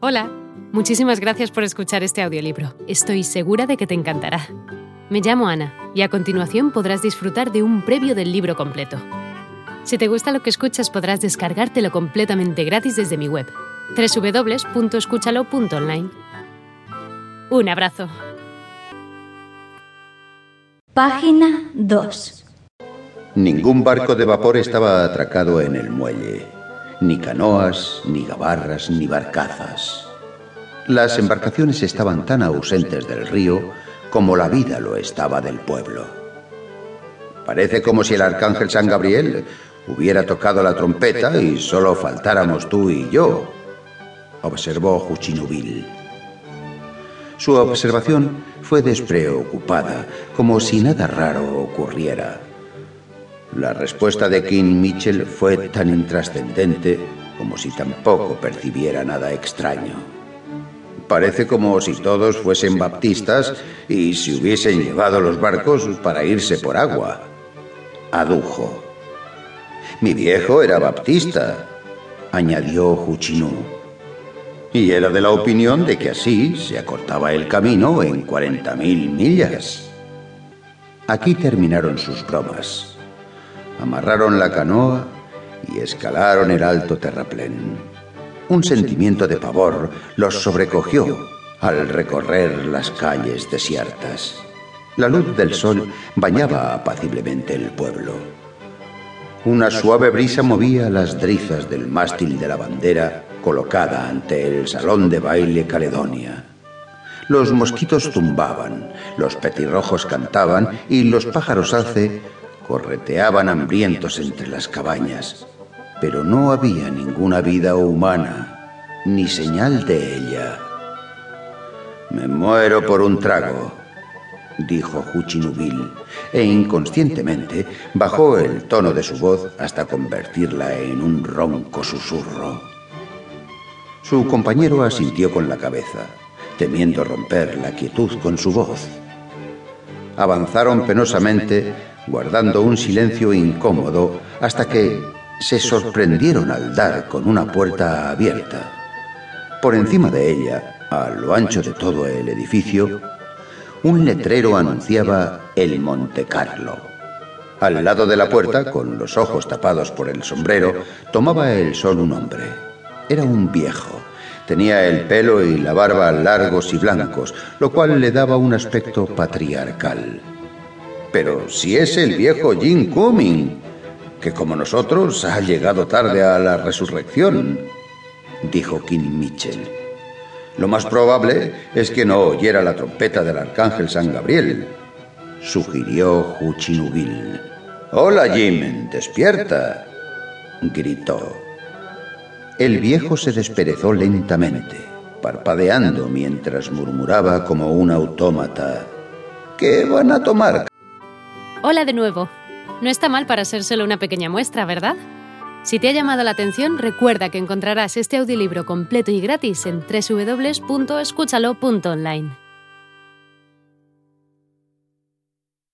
Hola, muchísimas gracias por escuchar este audiolibro. Estoy segura de que te encantará. Me llamo Ana y a continuación podrás disfrutar de un previo del libro completo. Si te gusta lo que escuchas podrás descargártelo completamente gratis desde mi web, www.escúchalo.online. Un abrazo. Página 2 Ningún barco de vapor estaba atracado en el muelle ni canoas, ni gabarras, ni barcazas. Las embarcaciones estaban tan ausentes del río como la vida lo estaba del pueblo. Parece como si el arcángel San Gabriel hubiera tocado la trompeta y solo faltáramos tú y yo, observó Juchinubil. Su observación fue despreocupada, como si nada raro ocurriera. La respuesta de King Mitchell fue tan intrascendente como si tampoco percibiera nada extraño. Parece como si todos fuesen baptistas y se hubiesen llevado los barcos para irse por agua. Adujo. Mi viejo era baptista, añadió Juchinú. Y era de la opinión de que así se acortaba el camino en 40.000 millas. Aquí terminaron sus bromas amarraron la canoa y escalaron el alto terraplén. Un sentimiento de pavor los sobrecogió al recorrer las calles desiertas. La luz del sol bañaba apaciblemente el pueblo. Una suave brisa movía las drizas del mástil de la bandera colocada ante el salón de baile Caledonia. Los mosquitos zumbaban, los petirrojos cantaban y los pájaros alce correteaban hambrientos entre las cabañas, pero no había ninguna vida humana, ni señal de ella. Me muero por un trago, dijo Juchinubil, e inconscientemente bajó el tono de su voz hasta convertirla en un ronco susurro. Su compañero asintió con la cabeza, temiendo romper la quietud con su voz. Avanzaron penosamente guardando un silencio incómodo hasta que se sorprendieron al dar con una puerta abierta. Por encima de ella, a lo ancho de todo el edificio, un letrero anunciaba el Monte Carlo. Al lado de la puerta, con los ojos tapados por el sombrero, tomaba el sol un hombre. Era un viejo. Tenía el pelo y la barba largos y blancos, lo cual le daba un aspecto patriarcal. Pero si es el viejo Jim Cumming, que como nosotros ha llegado tarde a la resurrección, dijo King Mitchell. Lo más probable es que no oyera la trompeta del arcángel San Gabriel, sugirió Huchinubil. Hola, Jim, despierta, gritó. El viejo se desperezó lentamente, parpadeando mientras murmuraba como un autómata. ¿Qué van a tomar? Hola de nuevo. No está mal para ser solo una pequeña muestra, ¿verdad? Si te ha llamado la atención, recuerda que encontrarás este audiolibro completo y gratis en www.escúchalo.online.